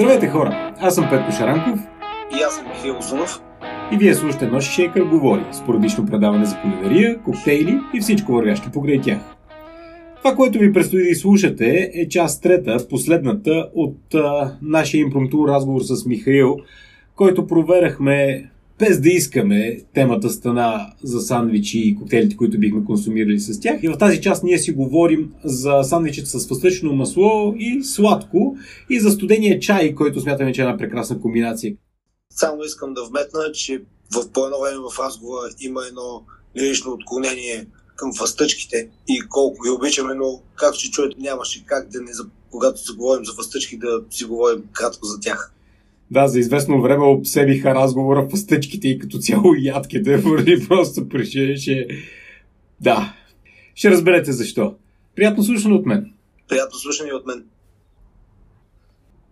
Здравейте хора! Аз съм Петко Шаранков. И аз съм Михаил Осунов. И вие слушате Нощ Шейкър говори, споредично предаване за кулинария, коктейли и всичко вървящо покрай тях. Това, което ви предстои да изслушате е част трета, последната от а, нашия импромту разговор с Михаил, който проверяхме без да искаме, темата стана за сандвичи и коктейлите, които бихме консумирали с тях. И в тази част ние си говорим за сандвичите с фъстъчно масло и сладко и за студения чай, който смятаме, че е една прекрасна комбинация. Само искам да вметна, че в по едно време в разговора има едно лирично отклонение към фъстъчките и колко ги обичаме, но както че чуете, нямаше как да не, когато се говорим за фъстъчки, да си говорим кратко за тях. Да, за известно време обсебиха разговора в стъчките и като цяло ядките, поради просто пришеше. Да. Ще разберете защо. Приятно слушане от мен. Приятно слушане от мен.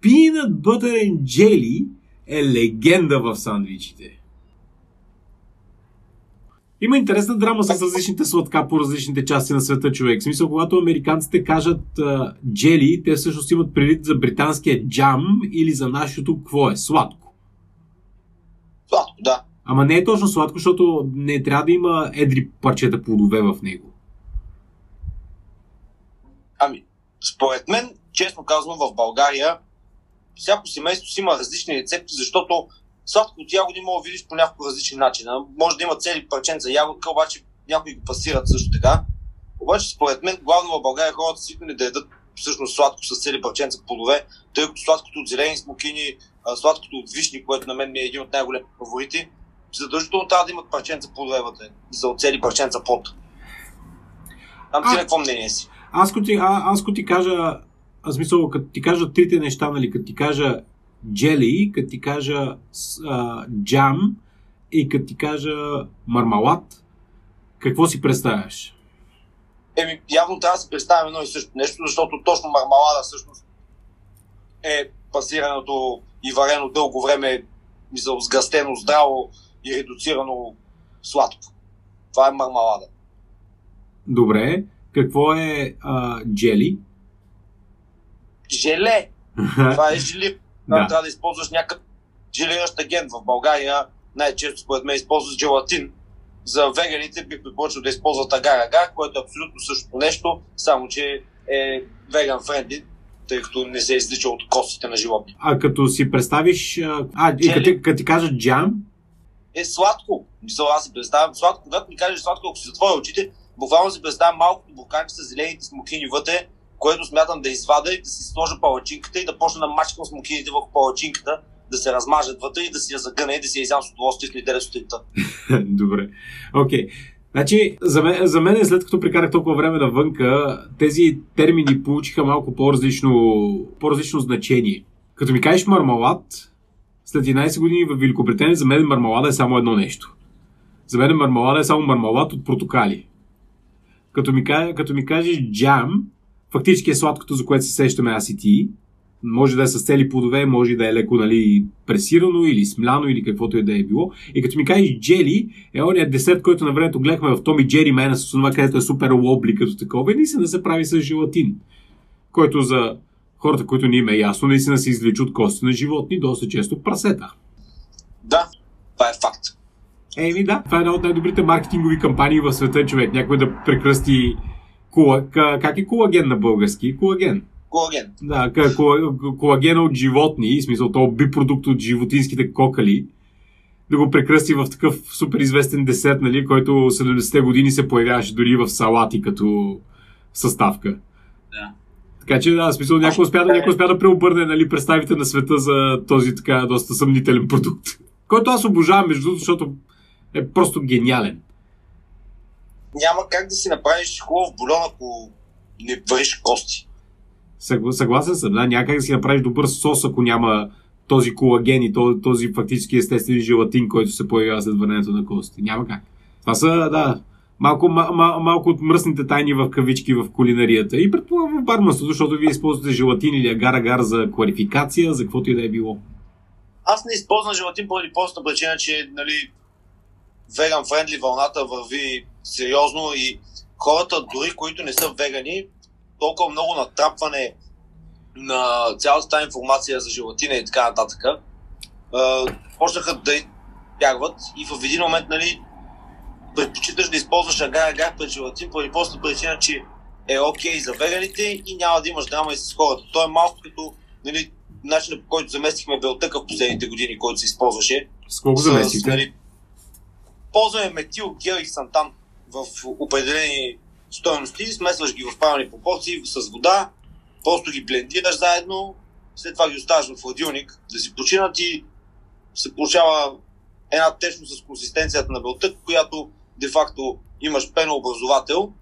Peanut Butter and Jelly е легенда в сандвичите. Има интересна драма с различните сладка по различните части на света, човек. В смисъл, когато американците кажат джели, те всъщност имат предвид за британския джам или за нашето какво е? Сладко. Сладко, да. Ама не е точно сладко, защото не трябва да има едри парчета плодове в него. Ами, според мен, честно казвам, в България всяко семейство си има различни рецепти, защото Сладко от ягоди мога да видиш по някакъв различен начин. Може да има цели парченца ягодка, обаче някои го пасират също така. Обаче, според мен, главно в България хората свикнали да ядат всъщност сладко с цели парченца плодове, тъй като сладкото от зелени смокини, сладкото от вишни, което на мен ми е един от най-големите фаворити, задължително трябва да имат парченца плодове вътре, за цели парченца плод. Там ти на какво мнение си? Аз като ти, а, аз ти кажа, аз мисля, като ти кажа трите неща, нали, като ти кажа джели, като ти кажа а, джам и като ти кажа мармалад, какво си представяш? Еми, явно трябва да се представим едно и също нещо, защото точно мармалада всъщност е пасираното и варено дълго време, мисъл, сгъстено, здраво и редуцирано сладко. Това е мармалада. Добре. Какво е а, джели? Желе. Това е жили. Да. Трябва да използваш някакъв желиращ агент. В България най-често според мен използват желатин. За веганите бих препоръчал да използват агар-агар, което е абсолютно същото нещо, само че е веган френди, тъй като не се излича от костите на животни. А като си представиш... А, и като, като ти кажат джам? Е сладко. Мисъл, аз си представям сладко. Когато ми кажеш сладко, ако си затворя очите, буквално си представям малкото бурканче с зелените смокини вътре, което смятам да извада и да си сложа палачинката и да почна да мачкам смокините в палачинката, да се размажат вътре и да си я загъна и да си я изям с удоволствие след 9 сутринта. Добре. Окей. Okay. Значи, за мен, за мен, след като прекарах толкова време навънка, тези термини получиха малко по-различно, по-различно значение. Като ми кажеш мармалад, след 11 години в Великобритания, за мен мармалада е само едно нещо. За мен мармалада е само мармалад от протокали. Като ми, като ми кажеш джам, фактически е сладкото, за което се сещаме аз и ти. Може да е с цели плодове, може да е леко нали, пресирано или смляно или каквото и да е било. И като ми кажеш джели, е ония десерт, който на времето гледахме в Томи Джери Мена с това, където е супер лобли като такова и наистина се прави с желатин. Който за хората, които ни има е ясно, наистина се извлича от кости на животни, доста често прасета. Да, това е факт. Еми да, това е една от най-добрите маркетингови кампании в света, човек. Някой да прекръсти Кола, как е колаген на български? Колаген. Колаген. Да, колагена от животни, в смисъл то бипродукт от животинските кокали, да го прекръсти в такъв супер известен десерт, нали, който 70-те години се появяваше дори в салати като съставка. Да. Така че, да, смисъл, някой успя, да, някой успя да преобърне нали, представите на света за този така доста съмнителен продукт. Който аз обожавам, между другото, защото е просто гениален няма как да си направиш хубав бульон, ако не вариш кости. Съгласен съм, да. Няма как да си направиш добър сос, ако няма този колаген и този, този фактически естествен желатин, който се появява след върнението на кости. Няма как. Това са, да, малко, мал, малко от мръсните тайни в кавички в кулинарията. И предполагам в барманството, защото вие използвате желатин или агар-агар за квалификация, за каквото и да е било. Аз не използвам желатин поради просто причина, че нали, веган френдли вълната върви сериозно и хората, дори които не са вегани, толкова много натрапване на цялата тази информация за желатина и така нататък, почнаха да бягват и в един момент, нали, предпочиташ да използваш агар-агар пред желатин, поради просто причина, че е окей okay за веганите и няма да имаш драма и с хората. То е малко като нали, начинът по който заместихме белтъка в последните години, който се използваше. С колко заместихте? Нали, ползваме метил, гел и сантан в определени стоености, смесваш ги в правилни пропорции с вода, просто ги блендираш заедно, след това ги оставаш в хладилник да си починат и се получава една течност с консистенцията на белтък, която де-факто имаш пенообразовател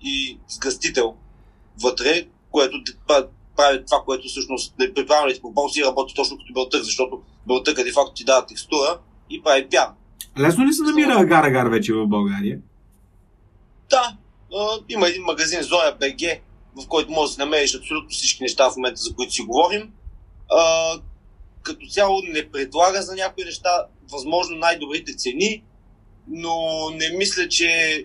и сгъстител вътре, което прави това, което всъщност при правилните пропорции работи точно като белтък, защото белтъка де-факто ти дава текстура и прави пян. Лесно ли се намира агар-агар вече в България? Да, има един магазин Зоя БГ, в който можеш да си намериш абсолютно всички неща в момента, за които си говорим. А, като цяло не предлага за някои неща възможно най-добрите цени, но не мисля, че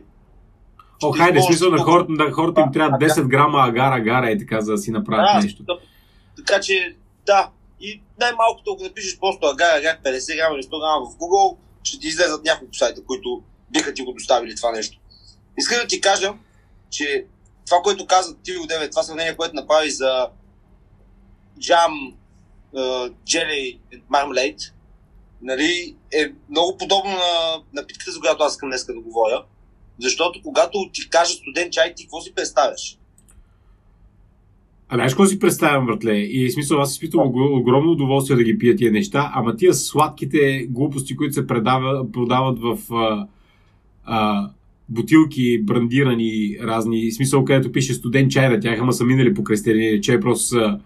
О, хайде, смисъл на хората, на хората им трябва 10 грама агар-агара и така, за да си направят да, нещо. Така че, да. И най-малкото, ако напишеш просто агар-агар 50 грама или 100 грама в Google, ще ти излезат няколко сайта, които биха ти го доставили това нещо. Искам да ти кажа, че това, което каза ти от 9, това сравнение, което направи за джам, джели, мармелейд, нали, е много подобно на напитката, за която аз искам днес да говоря. Защото когато ти кажа студент чай, ти какво си представяш? А знаеш какво си представям, братле? И в смисъл, аз изпитвам огромно удоволствие да ги пия тия неща, ама тия сладките глупости, които се предава, продават в а, а, бутилки, брандирани разни, в смисъл, където пише студент чай на тях, ама са минали по кръстени чай, просто са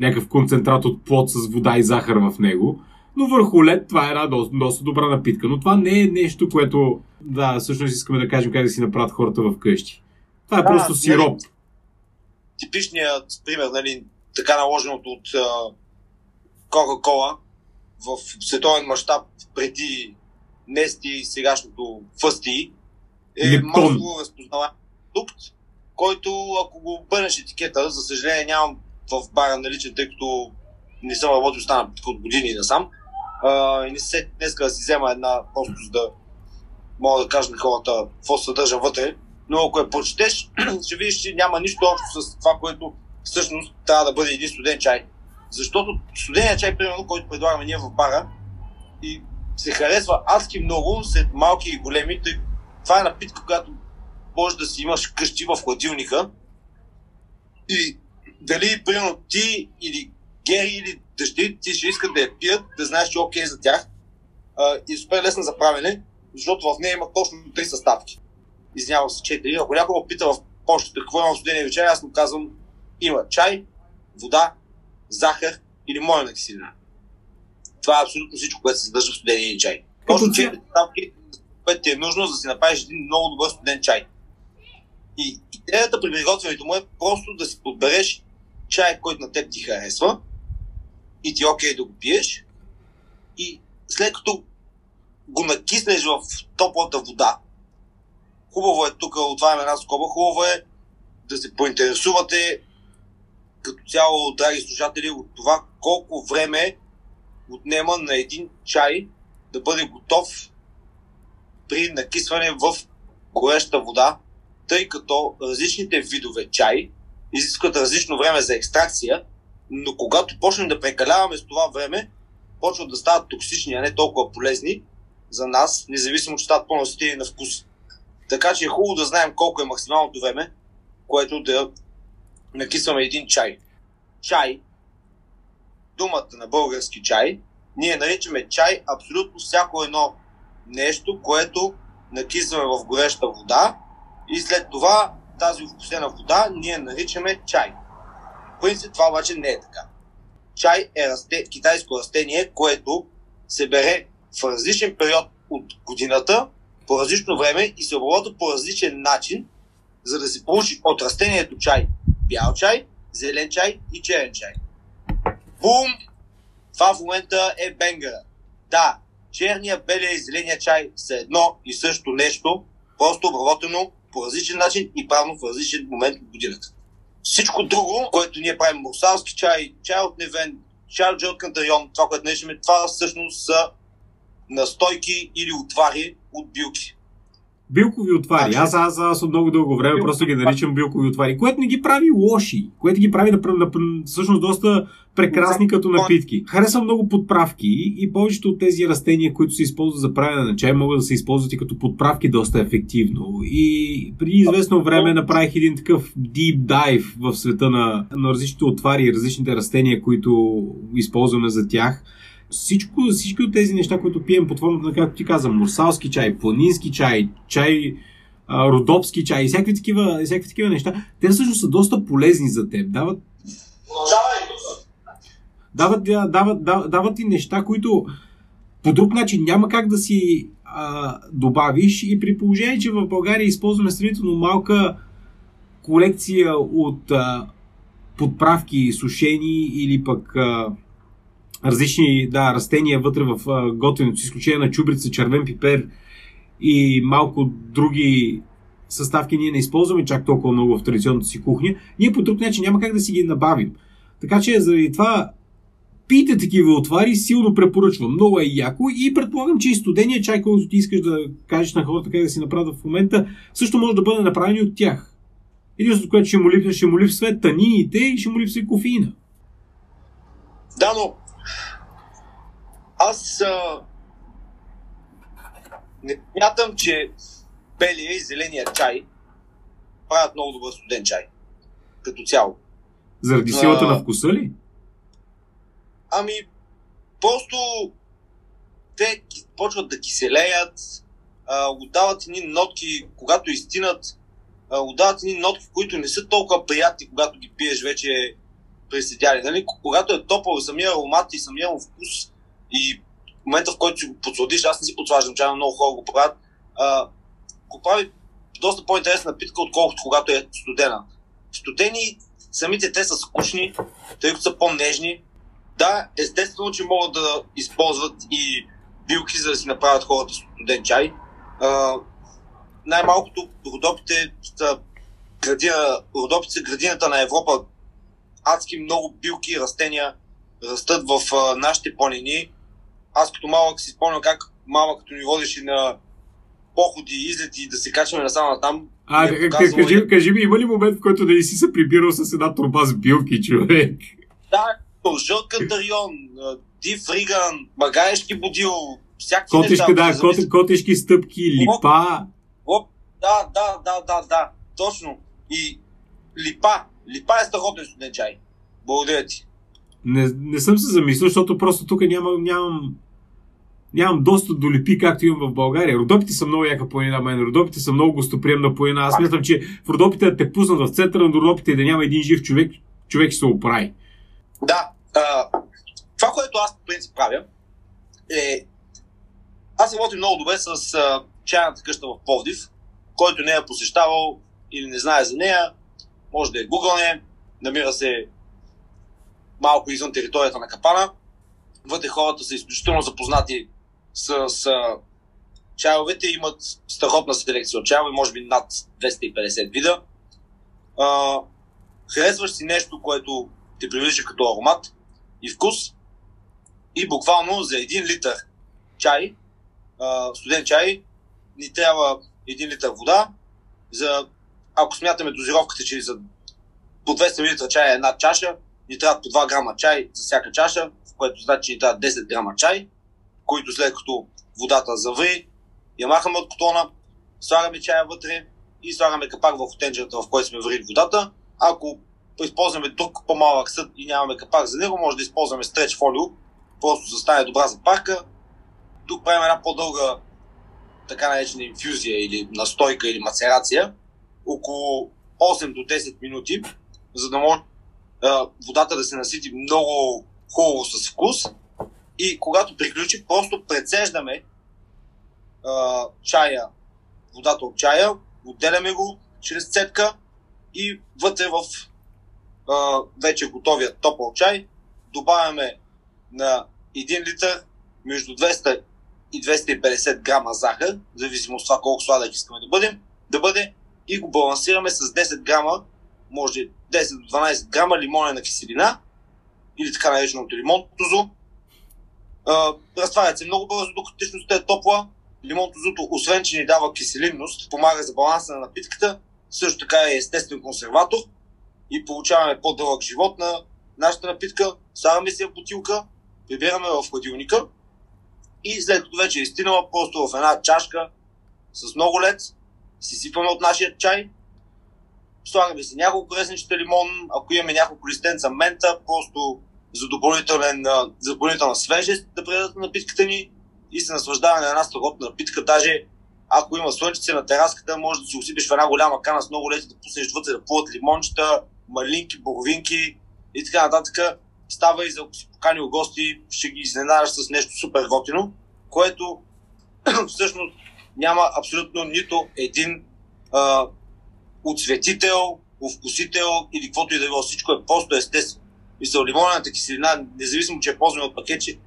някакъв концентрат от плод с вода и захар в него. Но върху лед това е една доста, доста добра напитка. Но това не е нещо, което, да, всъщност искаме да кажем как да си направят хората в къщи. Това е да, просто сироп. Нали, типичният пример, нали, така наложеното от Кока-Кола в световен мащаб преди Нести и сегашното Фъсти е масово разпознаван продукт, който ако го обърнеш етикета, за съжаление нямам в бара наличен, тъй като не съм работил с тази от години насам. А, и не се днес да си взема една, просто за да мога да кажа на хората какво съдържа вътре. Но ако я прочетеш, ще видиш, че няма нищо общо с това, което всъщност трябва да бъде един студен чай. Защото студения чай, примерно, който предлагаме ние в бара, и се харесва адски много след малки и големи, тъй това е напитка, която може да си имаш къщи в хладилника. И дали, примерно, ти или Гери или дъщери ти ще искат да я пият, да знаеш, че е окей за тях. А, и супер лесна за правене, защото в нея има точно три съставки. Извинявам се, четири. Ако някой ме пита в почтата какво има в студения вечер, аз му казвам има чай, вода, захар или моя киселина. Това е абсолютно всичко, което се съдържа в студения чай. Точно четири съставки, което ти е нужно, за да си направиш един много добър студен чай. И идеята при приготвянето му е просто да си подбереш чай, който на теб ти харесва и ти е окей да го пиеш. И след като го накиснеш в топлата вода, хубаво е тук, отваряме една скоба, хубаво е да се поинтересувате като цяло, драги слушатели, от това колко време отнема на един чай да бъде готов при накисване в гореща вода, тъй като различните видове чай изискват различно време за екстракция, но когато почнем да прекаляваме с това време, почват да стават токсични, а не толкова полезни за нас, независимо, че стават по-наситени на вкус. Така че е хубаво да знаем колко е максималното време, което да накисваме един чай. Чай, думата на български чай, ние наричаме чай абсолютно всяко едно нещо, което накисваме в гореща вода и след това тази вкусена вода ние наричаме чай. В принцип това обаче не е така. Чай е расте, китайско растение, което се бере в различен период от годината, по различно време и се обработва по различен начин, за да се получи от растението чай бял чай, зелен чай и черен чай. Бум! Това в момента е бенгъра. Да, черния, белия и зеления чай са едно и също нещо, просто обработено по различен начин и правно в различен момент от годината. всичко друго, което ние правим, мурсалски чай, чай от Невен, чай от район, това, което наричаме, това всъщност са настойки или отвари от билки. Билкови отвари. Значи- Аз, аз, аз от много дълго време Билкови просто ги наричам билкови отвари, което не ги прави лоши, което ги прави да, да, всъщност доста прекрасни като напитки. Харесвам много подправки и повечето от тези растения, които се използват за правене на чай, могат да се използват и като подправки доста ефективно. И преди известно време направих един такъв deep dive в света на, на различните отвари и различните растения, които използваме за тях всичко, всички от тези неща, които пием под формата на, както ти каза, мурсалски чай, планински чай, чай, а, родопски чай и всякакви такива, всякакви такива неща, те всъщност са доста полезни за теб. Дават, дават, да- дават, дават, дават и неща, които по друг начин няма как да си а, добавиш и при положение, че в България използваме сравнително малка колекция от а, подправки, сушени или пък а, различни да, растения вътре в а, с изключение на чубрица, червен пипер и малко други съставки ние не използваме чак толкова много в традиционната си кухня, ние по друг начин няма как да си ги набавим. Така че заради това пийте такива отвари, силно препоръчвам. Много е яко и предполагам, че и студения чай, който ти искаш да кажеш на хората как да си направят в момента, също може да бъде направен от тях. Единственото, което ще му липсва, ще му липсва танините и ще му липсва и кофеина. Да, но аз а... не смятам, че белия и зеления чай правят много добър студен чай. Като цяло. Заради силата А. на вкуса ли? Ами, просто те почват да киселеят, а, отдават едни нотки, когато изтинат, а, отдават едни нотки, които не са толкова приятни, когато ги пиеш вече преседяли. Нали? Когато е топъл самия аромат и самия му вкус и в момента, в който си го подсладиш, аз не си подсладжам чай, но много хора го правят, а, го прави доста по-интересна напитка, отколкото когато е студена. Студени, самите те са скучни, тъй като са по-нежни, да, естествено, че могат да използват и билки, за да си направят хората студен чай. А, най-малкото родопите са градина, родопите са градината на Европа. Адски много билки и растения растат в а, нашите планини. Аз като малък си спомням как мама като ни водеше на походи, излети да се качваме насам на там. А, е кажи, кажи ми, има ли момент, в който да не си се прибирал с една турба с билки, човек? Да, Жълт Кантарион, а, Див Риган, Магаешки Будил, всякакви Котешки, неща. да, кот, котешки стъпки, липа. Оп, да, да, да, да, да, точно. И липа. Липа е страхотен студен чай. Благодаря ти. Не, не съм се замислил, защото просто тук нямам, нямам, нямам достъп до липи, както имам в България. Родопите са много яка планина, мен. Родопите са много гостоприемна планина. Аз смятам, че в Родопите да те пуснат в центъра на Родопите и да няма един жив човек, човек ще се оправи. Да, това, което аз по принцип правя, е... Аз работя много добре с а, чайната къща в Пловдив, който не е посещавал или не знае за нея, може да е гугълне, намира се малко извън територията на Капана. Вътре хората са изключително запознати с, с чайовете, имат страхотна селекция от чайове, може би над 250 вида. А, харесваш си нещо, което те привлича като аромат и вкус и буквално за 1 литър чай, студен чай, ни трябва 1 литър вода. За, ако смятаме дозировката, че за по 200 мл чай е една чаша, ни трябва по 2 грама чай за всяка чаша, в което значи, ни трябва 10 грама чай, които след като водата заври, я махаме от котона, слагаме чая вътре и слагаме капак в тенджерата, в който сме варили водата. Ако използваме друг по-малък съд и нямаме капак за него, може да използваме стреч фолио, просто за стане добра запарка. Тук правим една по-дълга така наречена инфюзия или настойка или мацерация, около 8 до 10 минути, за да може а, водата да се насити много хубаво с вкус. И когато приключи, просто прецеждаме а, чая, водата от чая, отделяме го чрез цетка и вътре в вече готовия топъл чай добавяме на 1 литър между 200 и 250 грама захар, в зависимост от това колко сладък искаме да бъдем, да бъде и го балансираме с 10 грама, може 10 до 12 грама лимонена киселина или така нареченото лимонтозо. Разтварят се много бързо, докато течността е топла. Лимонтозото, освен че ни дава киселинност, помага за баланса на напитката, също така е естествен консерватор и получаваме по-дълъг живот на нашата напитка. Слагаме си в бутилка, прибираме в хладилника. И след като вече е изтинала, просто в една чашка с много лед, си сипваме от нашия чай, слагаме си няколко ресничета лимон, ако имаме няколко листенца мента, просто за, за допълнителна свежест да предадат на напитката ни. И се наслаждаваме на една страхотна напитка. Даже ако има слънчице на тераската, може да си усипиш в една голяма кана с много лети, да пуснеш вътре да плуват лимончета, малинки, боровинки и така нататък. Става и за ако си поканил гости, ще ги изненадаш с нещо супер готино, което всъщност няма абсолютно нито един а, отцветител, вкусител или каквото и да било. Всичко е просто естествено. Мисля, лимонената киселина, независимо, че я ползваме от пакетче,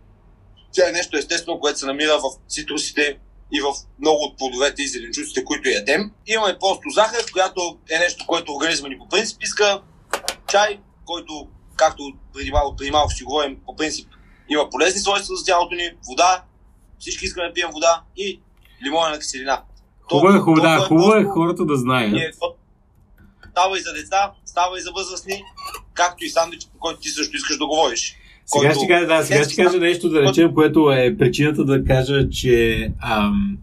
тя е нещо естествено, което се намира в цитрусите и в много от плодовете и зеленчуците, които ядем. Имаме просто захар, която е нещо, което организма ни по принцип иска. Чай, който, както преди малко, преди малко си говорим, по принцип има полезни свойства за тялото ни. Вода, всички искаме да пием вода и лимонена киселина. Хубаво е, хубаво, да, хубаво е хората да знаят. Е, става и за деца, става и за възрастни, както и сандвич, по който ти също искаш да говориш. Сега ще кажа, да, сега ще кажа нещо, да речем, което е причината да кажа, че ам,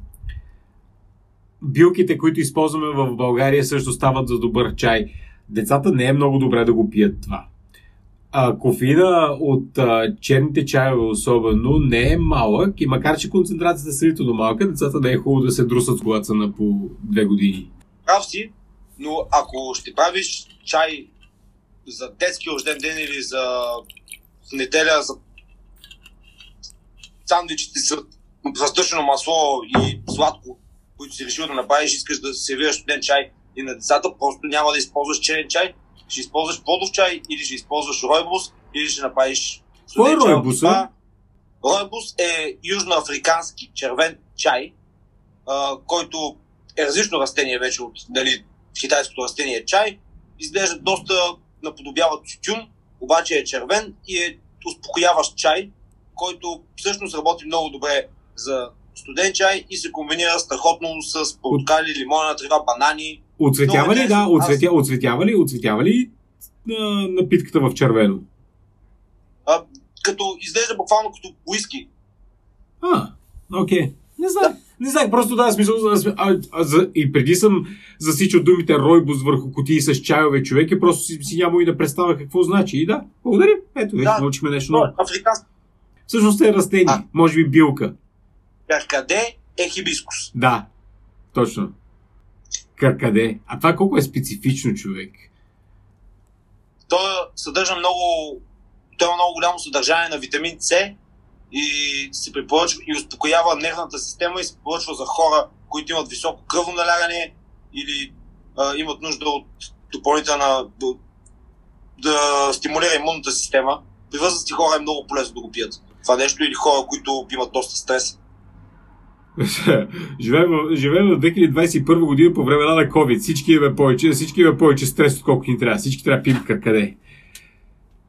билките, които използваме в България, също стават за добър чай. Децата не е много добре да го пият това. А, кофеина от а, черните чайове особено не е малък и макар, че концентрацията е сравнително малка, децата не е хубаво да се друсат, когато са на по две години. Прав си, но ако ще правиш чай за детски рожден ден или за неделя за сандвичите с разтъчено масло и сладко, които си решил да направиш, искаш да се виеш студен чай и на децата, просто няма да използваш черен чай, ще използваш плодов чай или ще използваш ройбус или ще направиш Кой е ройбус? Ройбус е южноафрикански червен чай, а, който е различно растение вече от нали, китайското растение чай. Изглежда доста наподобява тютюн, обаче е червен и е успокояващ чай, който всъщност работи много добре за студен чай и се комбинира страхотно с порткали, лимонена трева, банани. Оцветява ли, да, оцветя, аз... оцветява ли, оцветява ли а, напитката в червено? А, като изглежда буквално като уиски. А, окей. Okay. Не знам. Да. Не знам, просто да, смисъл, а, а, за, и преди съм засичал думите ройбус върху кутии с чайове човек и просто си, си няма и да представя какво значи. И да, благодаря. Ето, вече да, научихме нещо ново. Африкански. Всъщност е растение, а. може би билка. Каркаде е хибискус. Да, точно. Каркаде. А това колко е специфично, човек? Той съдържа много, той има много голямо съдържание на витамин С, и се препоръчва и успокоява нервната система и се препоръчва за хора, които имат високо кръвно налягане или а, имат нужда от допълнителна да стимулира имунната система. При възрастни хора е много полезно да го пият. Това нещо или хора, които имат доста стрес. живеем, в, живеем в 2021 година по времена на COVID. Всички имаме повече, всички имаме повече стрес, отколкото ни трябва. Всички трябва пием къде.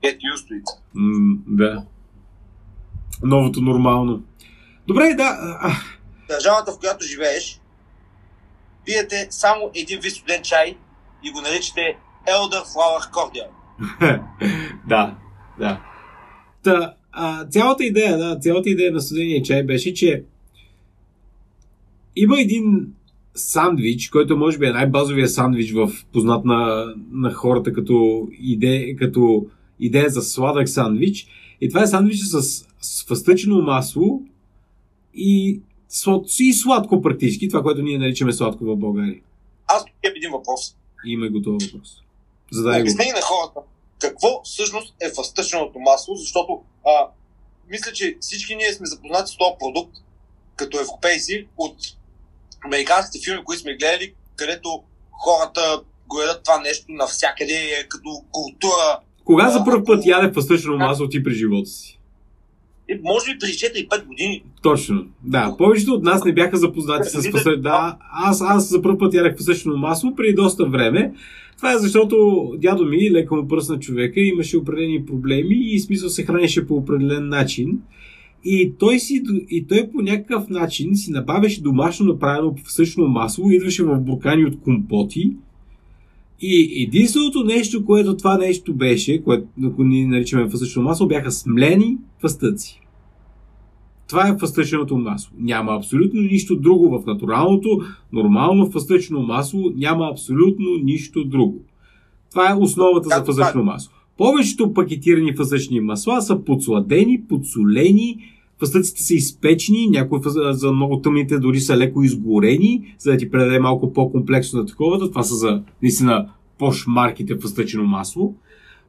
Get used to it. Mm, да новото нормално. Добре, да. Държавата, в която живееш, пиете само един вид студен чай и го наричате Elder Flower Cordial. да, да. Та, а, цялата идея, да, цялата идея на студения чай беше, че има един сандвич, който може би е най-базовия сандвич в познат на, на хората като идея, като идея за сладък сандвич. И това е сандвич с фъстъчено масло и, и сладко практически, това, което ние наричаме сладко в България. Аз имам един въпрос. Има готов въпрос. Задай го. на хората какво всъщност е фъстъченото масло, защото а, мисля, че всички ние сме запознати с този продукт като европейци от американските филми, които сме гледали, където хората го ядат това нещо навсякъде, като култура. Кога за първ път яде фъстъчено масло ти при живота си? И може би преди 4-5 години. Точно. Да, повечето от нас не бяха запознати с фасъчно. Да, аз, аз за първ път ядах фасъчно масло преди доста време. Това е защото дядо ми, леко му пръсна човека, имаше определени проблеми и смисъл се хранеше по определен начин. И той, си, и той по някакъв начин си набавяше домашно направено фасъчно масло, идваше в буркани от компоти. И единственото нещо, което това нещо беше, което ние наричаме фасъчно масло, бяха смлени фастъци. Това е фастъченото масло. Няма абсолютно нищо друго в натуралното, нормално фастъчно масло, няма абсолютно нищо друго. Това е основата за фастъчно масло. Повечето пакетирани фастъчни масла са подсладени, подсолени, фастъците са изпечени, някои за много тъмните дори са леко изгорени, за да ти предаде малко по-комплексно на таковата. Това са за наистина по-шмарките фастъчено масло.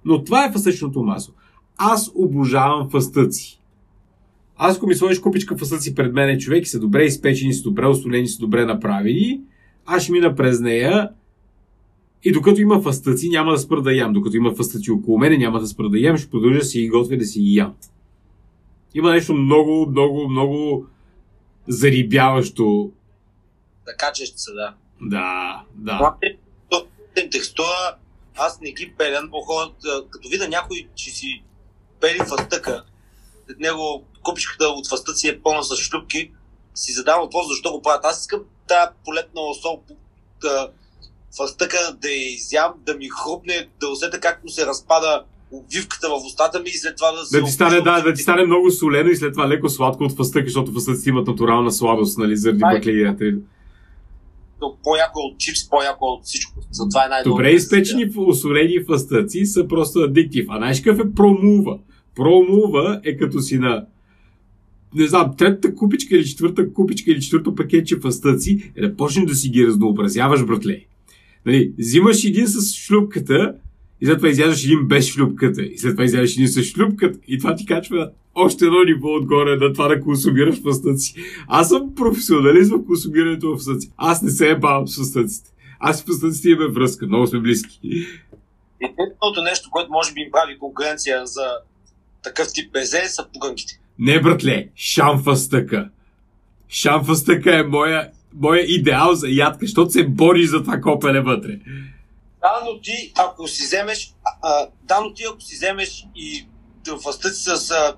Но това е фастъчното масло. Аз обожавам фастъци. Аз ако ми сложиш купичка фасъци пред мен, човек и са добре изпечени, са добре осолени, са добре направени, аз ще мина през нея и докато има фастъци, няма да спра да ям. Докато има фастъци около мене, няма да спра да ям, ще продължа да си ги готвя да си ги ям. Има нещо много, много, много зарибяващо. Да качещ се, да. Да, да. Текстура, аз не ги пеля, по хората, като видя някой, че си пели фастъка, след него купичката от фастъци е пълна с шлюпки, си задавам въпрос защо го правят. Аз искам тази полетна сол, да, фастъка да я изям, да ми хрупне, да усета как му се разпада обвивката в устата ми и след това да се... Да ти стане, да, да ти стане много солено и след това леко сладко от фастъка, защото фастъците имат натурална сладост, нали, заради Ай. баклеята. По-яко от чипс, по-яко от всичко. Затова е най-добре. Добре изпечени осолени фастъци са просто адиктив. А знаеш какъв е промува? Промува е като си на не знам, третата купичка или четвърта купичка или четвърто пакетче фастъци е да почнеш да си ги разнообразяваш, братле. Нали, взимаш един с шлюпката и след това изяждаш един без шлюпката. И след това изяждаш един с шлюпката. И това ти качва още едно ниво отгоре на това да консумираш фастъци. Аз съм професионалист в консумирането в фастъци. Аз не се е бавам с фастъците. Аз с фастъците имаме връзка. Много сме близки. Единственото нещо, което може би им прави конкуренция за такъв тип безе, са пуганките. Не, братле, шамфастъка. Шамфастъка е моя, моя идеал за ядка, защото се бориш за това копеле вътре. Да, но ти, ако си вземеш, а, да, но ти, ако си вземеш и фастъци с а,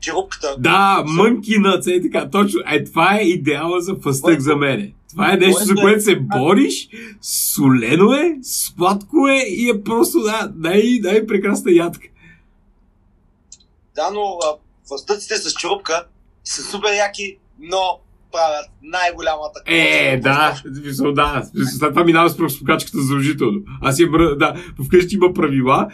черупката. Да, мънки на и така, точно. Е, това е идеала за фастък за мене. Това е нещо, за което се бориш, солено е, сладко е и е просто да, най- най-прекрасна ядка. Да, но а, фастъците с черупка са супер яки, но правят най-голямата Е, да, смисъл, да. След това минава с пръвспокачката задължително. Аз имам, да, вкъщи има правила.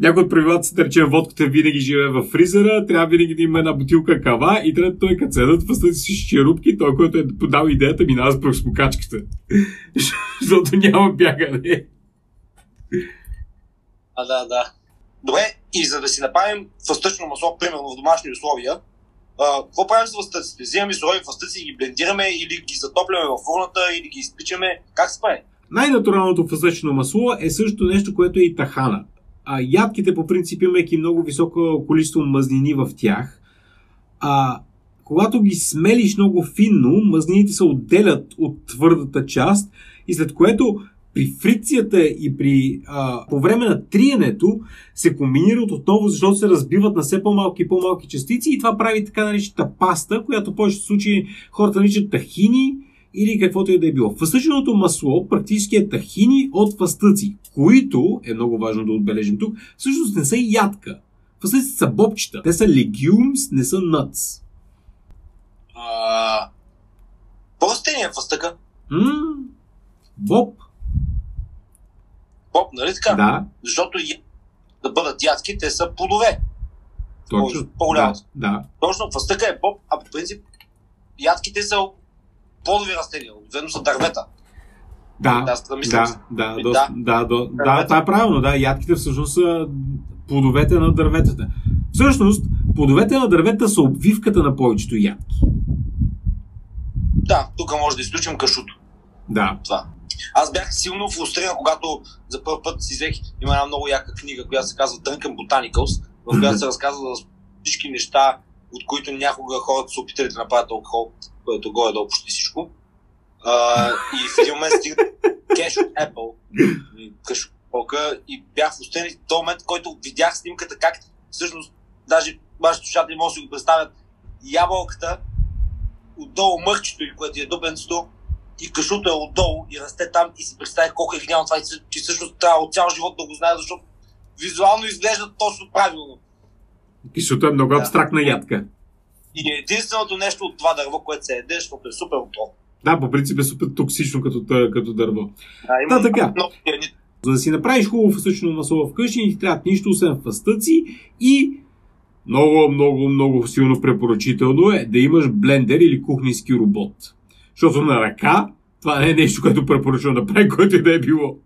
Някои от правилата са, да речем, водката винаги живее в фризера, трябва винаги да има една бутилка кава и трябва той като седат фастъци с черупки, той, който е подал идеята, минава с пръвспокачката. Защото няма бягане. А, да, да. Добре, и за да си направим фастъчно масло, примерно в домашни условия, какво правим с фастъците? Взимаме сурови фастъци и ги блендираме или ги затопляме в фурната или ги изпичаме. Как се прави? Най-натуралното фасъчно масло е също нещо, което е и тахана. А ядките, по принцип, имайки много високо количество мазнини в тях, а, когато ги смелиш много финно, мазнините се отделят от твърдата част и след което при фрикцията и при, а, по време на триенето се комбинират отново, защото се разбиват на все по-малки и по-малки частици и това прави така наречената паста, която в повечето случаи хората наричат тахини или каквото и да е било. Фастъченото масло практически е тахини от фастъци, които, е много важно да отбележим тук, всъщност не са ядка. Фастъците са бобчета. Те са legumes, не са nuts. А, по-растение е фастъка. М- боб. Боб, нали така? Да, Защото да бъдат ядки, те са плодове. точно. По-голямо. Да, да. Точно, фастъка е боб, а по принцип ядките са плодови растения, обикновено са дървета. Да, Аз да мисля. да, да, доста, да. да, да, да, това е правилно, да. Ядките всъщност са плодовете на дърветата. Всъщност, плодовете на дърветата са обвивката на повечето ядки. Да, тук може да изключим кашуто. Да. Това. Аз бях силно фрустриран, когато за първ път си взех, има една много яка книга, която се казва Drunken Botanicals, в която се разказва за всички неща, от които някога хората са опитали да направят алкохол, което горе долу почти всичко. А, и в един момент стига кеш от Apple, Apple, и бях в устен този момент, който видях снимката как всъщност, даже вашите слушатели могат да си го представят, ябълката, отдолу мърчето и което е дупенцето, и кашуто е отдолу и расте там и си представих колко е гениално това, че всъщност трябва от цял живот да го знае, защото визуално изглежда точно правилно. Кишото е много Да. абстрактна ядка. И единственото нещо от това дърво, което се еде, защото е супер отровно. Да, по принцип е супер токсично като, като дърво. Да, Да, така. много За да си направиш хубаво фъстъчно масло вкъщи, ти трябва нищо, освен фъстъци и много, много, много силно препоръчително е да имаш блендер или кухненски робот. Защото на ръка това не е нещо, което препоръчвам да прави, което и да е било.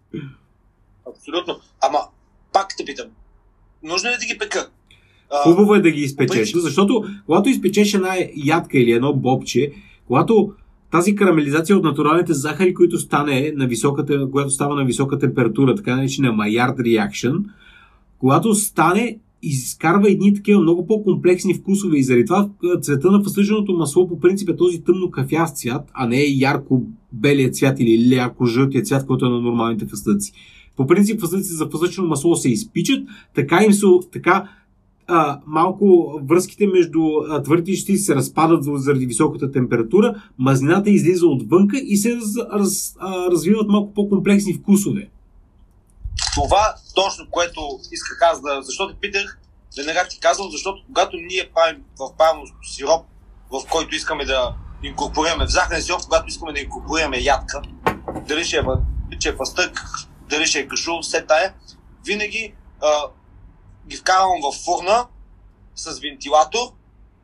Абсолютно. Ама, пак те питам. Нужно ли да ги пека? Хубаво е да ги изпечеш, защото когато изпечеш една ядка или едно бобче, когато тази карамелизация от натуралните захари, които стане на високата, която става на висока температура, така наречена Maillard reaction, когато стане, изкарва едни такива много по-комплексни вкусове и заради това цвета на фъстъченото масло по принцип е този тъмно кафяв цвят, а не ярко белия цвят или ярко жълтия цвят, който е на нормалните фъстъци. По принцип фъстъците за фъстъчено масло се изпичат, така им се, така а, малко връзките между а, твърдите и частици се разпадат за- заради високата температура, мазнината излиза отвънка и се раз, а, развиват малко по-комплексни вкусове. Това точно, което исках аз да... Защо питах, веднага ти казвам, защото когато ние правим в правилното сироп, в който искаме да инкорпорираме, в захарен сироп, когато искаме да инкорпорираме ядка, дали ще е, че е пастък, дали ще е кашу, все тая, винаги а, ги вкарвам в фурна с вентилатор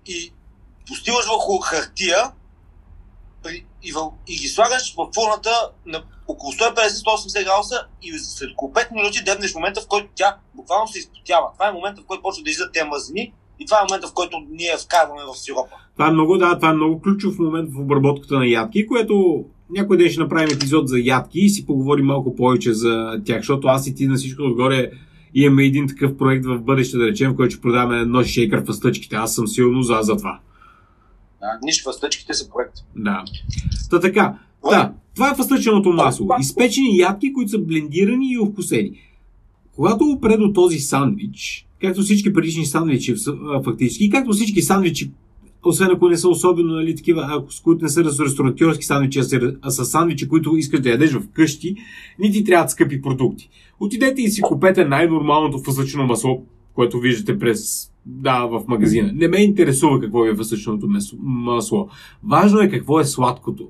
и постиваш върху хартия и, в, и ги слагаш в фурната на около 150-180 градуса и след около 5 минути дебнеш момента, в който тя буквално се изпотява. Това е момента, в който почва да излизат тези мазнини и това е момента, в който ние вкарваме в сиропа. Това е много, да, това е много ключов момент в обработката на ядки, което някой ден ще направим епизод за ядки и си поговорим малко повече за тях, защото аз и ти на всичко отгоре имаме един такъв проект в бъдеще, да речем, в който ще продаваме едно шейкър в стъчките. Аз съм силно за, за това. Да, нищо стъчките са проект. Да. Та така. Да, това е фъстъченото масло. Изпечени ядки, които са блендирани и овкусени. Когато опре до този сандвич, както всички предишни сандвичи фактически, както всички сандвичи, освен ако не са особено нали, такива, ако, с които не са ресторантьорски сандвичи, а са, а са сандвичи, които искаш да ядеш вкъщи, ни ти трябват скъпи продукти. Отидете и си купете най-нормалното фъстъчно масло, което виждате през да, в магазина. Не ме интересува какво е фъстъчното месо- масло. Важно е какво е сладкото.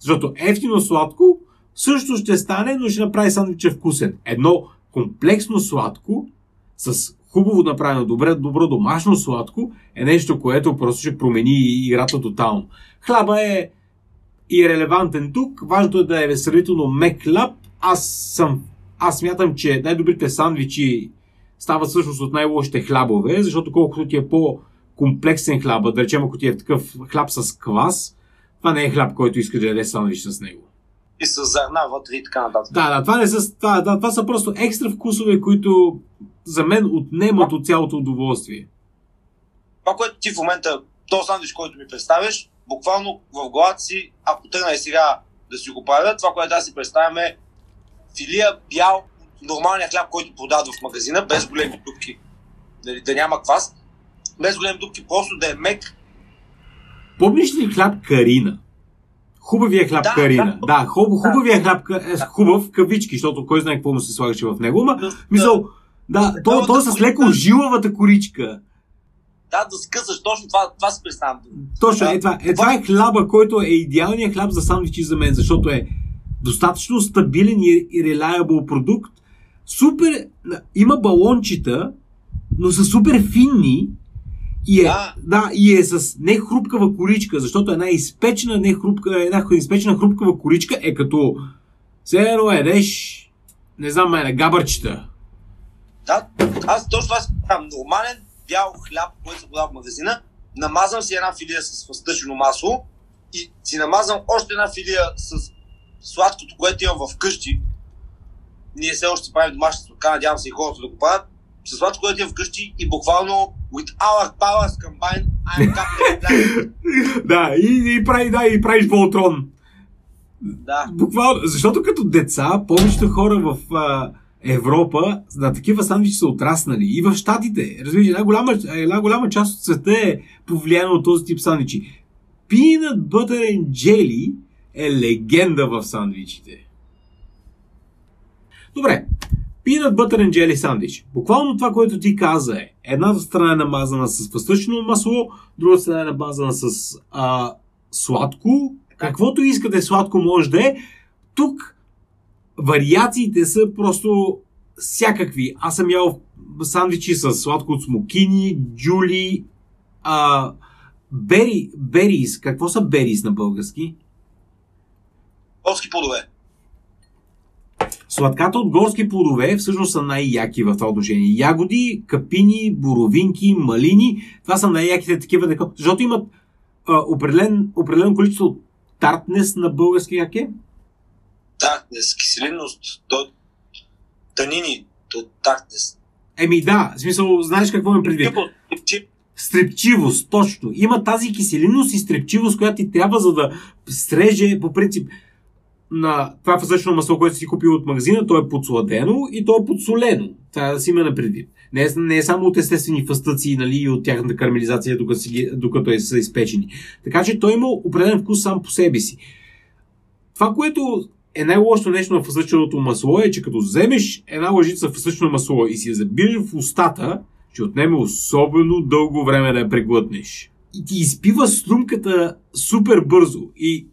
Защото ефтино сладко също ще стане, но ще направи сандвича вкусен. Едно комплексно сладко с хубаво направено, добре, добро домашно сладко е нещо, което просто ще промени играта тотално. Хляба е и релевантен тук. Важното е да е сравнително мек хляб. Аз съм аз смятам, че най-добрите сандвичи стават всъщност от най-лошите хлябове, защото колкото ти е по-комплексен хляба, да речем ако ти е такъв хляб с квас, това не е хляб, който искаш да ядеш сандвич с него. И с зърна вътре и така нататък. Да, да, това, не са, това, да, това са просто екстра вкусове, които за мен отнемат от цялото удоволствие. Това, което ти в момента, то сандвич, който ми представяш, буквално в главата си, ако тръгна и сега да си го правя, това, което аз си представям е филия бял, нормалния хляб, който продават в магазина, без големи дупки, да, да няма квас, без големи дупки, просто да е мек. Помниш ли хляб Карина? Хубавия хляб Да, Карина. да. Да, хуб, хубавия хляб, ка- е, хубав, в кавички, защото кой знае какво му се слагаше в него, ма, мисъл, да, то, то е с леко жилавата коричка. Да, да скъсаш точно това, това си представям. Точно, Да. е това, е, това е хляба, който е идеалният хляб за сандвичи за мен, защото е достатъчно стабилен и, и reliable продукт. Супер, има балончета, но са супер финни и е, да. Да. и е с нехрупкава коричка, защото една изпечена, нехрупка, една изпечена хрупкава коричка е като все едеш, не знам, мене, габърчета. Да, аз точно си правя. Нормален бял хляб, който се продава в магазина, намазвам си една филия с фъстъчено масло и си намазвам още една филия с сладкото, което имам вкъщи. Ние все още правим домашна сладка, надявам се и хората да го правят. С Владко е вкъщи и буквално with our powers combined, I'm Captain да, и, и, прави, да, и правиш Волтрон. Да. Буквално, защото като деца, повечето хора в а, Европа на такива сандвичи са отраснали. И в Штатите. Разбираш, една голяма, една голяма част от света е повлияна от този тип сандвичи. Peanut Butter and Jelly е легенда в сандвичите. Добре, Peanut Butter and Jelly сандвич. Буквално това, което ти каза е една страна е намазана с фъстъчно масло, друга страна е намазана с а, сладко. Каквото искате сладко може да е. Тук вариациите са просто всякакви. Аз съм ял сандвичи с сладко от смокини, джули, а, бери, берис. Какво са берис на български? Горски плодове. Сладката от горски плодове всъщност са най-яки в това отношение. Ягоди, капини, боровинки, малини. Това са най-яките такива, защото имат а, определен, определено количество тартнес на български як е? Тартнес, киселинност, то, танини, то тартнес. Еми да, в смисъл, знаеш какво ми предвид? Стрепчивост, точно. Има тази киселинност и стрепчивост, която ти трябва за да среже, по принцип, на това фасъчно масло, което си купил от магазина, то е подсладено и то е подсолено. Това да си има на предвид. Не е, не е само от естествени фастъци нали, и от тяхната кармелизация, докато, си, докато е, са изпечени. Така че той има определен вкус сам по себе си. Това, което е най-лошото нещо на фасъченото масло е, че като вземеш една лъжица фасъчно масло и си я забиеш в устата, ще отнеме особено дълго време да я преглътнеш. И ти изпива струмката супер бързо. И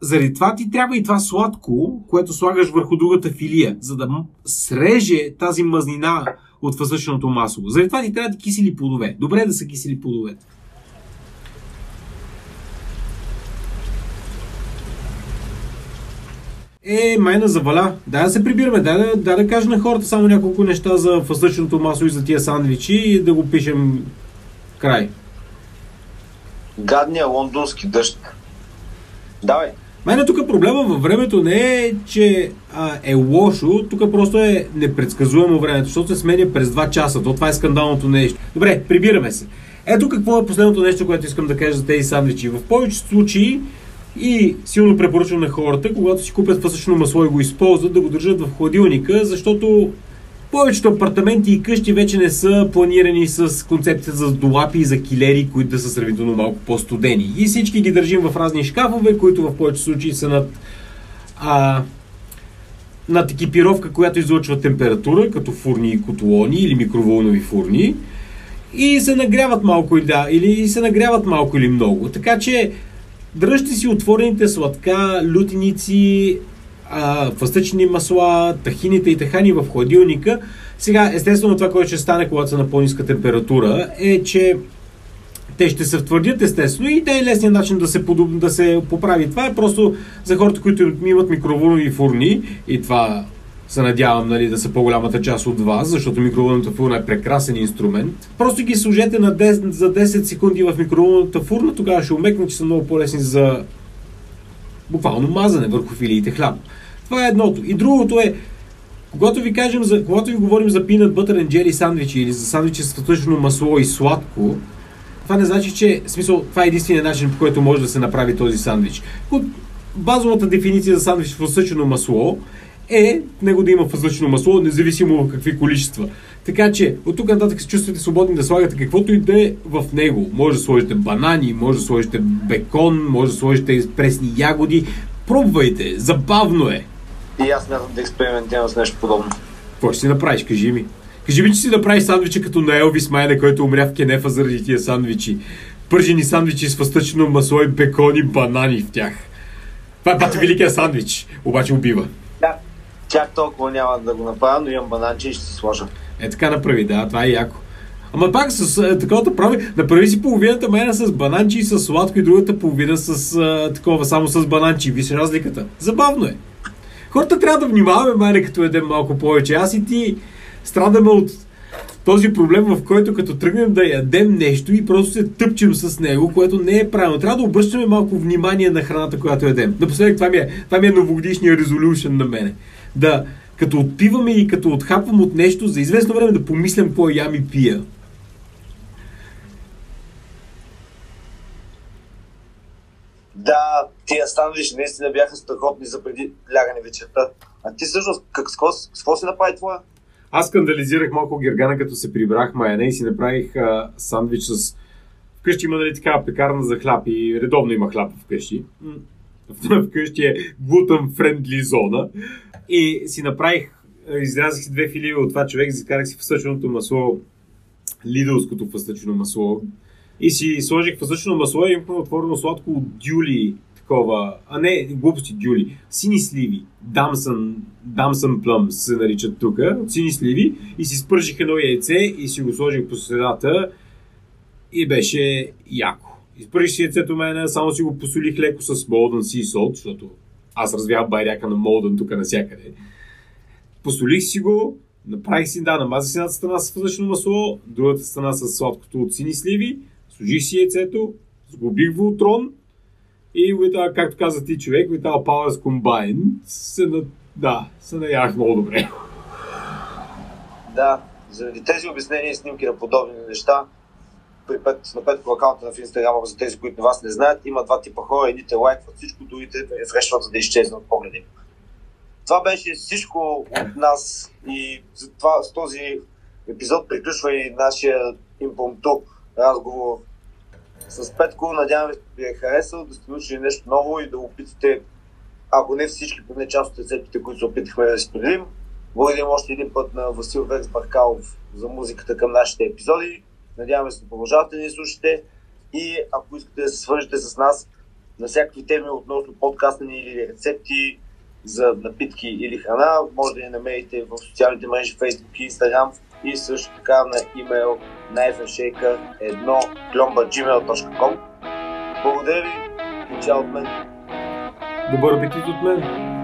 заради това ти трябва и това сладко, което слагаш върху другата филия, за да среже тази мазнина от въздушното масло. Заради това ти трябва да кисели плодове. Добре е да са кисели плодовете. Е, майна заваля. Дай да се прибираме. Дай да, дай да кажем на хората само няколко неща за фъстъчното масло и за тия сандвичи и да го пишем край. Гадния лондонски дъжд. Давай. Мене тук проблема във времето не е, че а, е лошо, тук просто е непредсказуемо времето, защото се сменя през 2 часа. То това е скандалното нещо. Добре, прибираме се. Ето какво е последното нещо, което искам да кажа за тези сандвичи. В повечето случаи и силно препоръчвам на хората, когато си купят фасъчно масло и го използват, да го държат в хладилника, защото повечето апартаменти и къщи вече не са планирани с концепция за долапи и за килери, които да са сравнително малко по-студени. И всички ги държим в разни шкафове, които в повечето случаи са над, а, над екипировка, която излъчва температура, като фурни и котлони или микроволнови фурни. И се нагряват малко или да, или се нагряват малко или много. Така че дръжте си отворените сладка, лютеници, а, фастъчни масла, тахините и тахани в хладилника. Сега, естествено, това, което ще стане, когато са на по-ниска температура, е, че те ще се втвърдят естествено и е лесният начин да се, подоб... да се поправи. Това е просто за хората, които имат микроволнови фурни и това се надявам нали, да са по-голямата част от вас, защото микроволновата фурна е прекрасен инструмент. Просто ги служете на 10, за 10 секунди в микроволновата фурна, тогава ще умекнат, че са много по-лесни за буквално мазане върху филиите хляб. Това е едното. И другото е, когато ви, кажем за, когато ви говорим за butter and jelly сандвичи или за сандвичи с тъчно масло и сладко, това не значи, че смисъл, това е единствения начин, по който може да се направи този сандвич. Базовата дефиниция за сандвич с фасъчено масло е него да има въздушно масло, независимо в какви количества. Така че от тук нататък се чувствате свободни да слагате каквото и да е в него. Може да сложите банани, може да сложите бекон, може да сложите пресни ягоди. Пробвайте, забавно е. И аз мятам да експериментирам с нещо подобно. Какво ще си направиш, кажи ми? Кажи ми, че си направиш сандвича като на Елвис Майна, който умря в Кенефа заради тия сандвичи. Пържени сандвичи с фъстъчно масло и бекон и банани в тях. Това е пати великия сандвич, обаче убива. Чак толкова няма да го направя, но имам бананче и ще си сложа. Е така направи, да, това е яко. Ама пак с е, такова прави, направи си половината майна с бананчи и с сладко и другата половина с е, такова само с бананчи. Виж разликата. Забавно е. Хората трябва да внимаваме, майна, като едем малко повече. Аз и ти страдаме от този проблем, в който като тръгнем да ядем нещо и просто се тъпчем с него, което не е правилно. Трябва да обръщаме малко внимание на храната, която ядем. Напоследък това ми е, това ми е новогодишния резолюшен на мене. Да като отпиваме и като отхапвам от нещо, за известно време да помислям какво ям и пия. Да, тия сандвичи наистина бяха страхотни за преди лягане вечерта. А ти всъщност, как, с, какво, се направи твоя? Аз скандализирах малко Гергана, като се прибрах майена и си направих а, сандвич с... Вкъщи има нали така пекарна за хляб и редовно има хляб вкъщи. Вкъщи е глутън френдли зона. И си направих, изрязах си две филии от това човек, закарах си фъстъченото масло, лидълското фъстъчено масло. И си сложих фъстъчено масло и имахме отворено сладко от дюли, такова, а не глупости дюли, сини сливи, дамсън, дамсън плъм се наричат тук, сини сливи и си спържих едно яйце и си го сложих по средата и беше яко. Изпържих си яйцето мене, само си го посолих леко с Molden Sea Salt, защото аз развявам байряка на Molden тук навсякъде. Посолих си го, направих си, да, намазах си едната страна с фъзъчно масло, другата страна с сладкото от сини сливи, сложих си яйцето, сглобих Волтрон и with, както каза ти човек, with our powers combined, се, на, да, се наях много добре. Да, заради тези обяснения и снимки на подобни неща, при пет, на пет акаунта в Инстаграма, за тези, които вас не знаят, има два типа хора. Едните лайкват всичко, другите рефрешват, за да изчезнат погледи. Това беше всичко от нас и за това, с този епизод приключва и нашия импомту разговор с Петко. Надявам се, ви е харесал, да сте научили нещо ново и да опитате, ако не всички, поне част от рецептите, които се опитахме да споделим. Благодарим още един път на Васил Векс Баркалов за музиката към нашите епизоди. Надяваме се да продължавате да ни слушате и ако искате да се свържете с нас на всякакви теми относно подкаста ни или рецепти за напитки или храна, може да ни намерите в социалните мрежи Facebook и Instagram и също така на имейл knifeandshake1 Благодаря ви и чао от мен! Добър апетит от мен!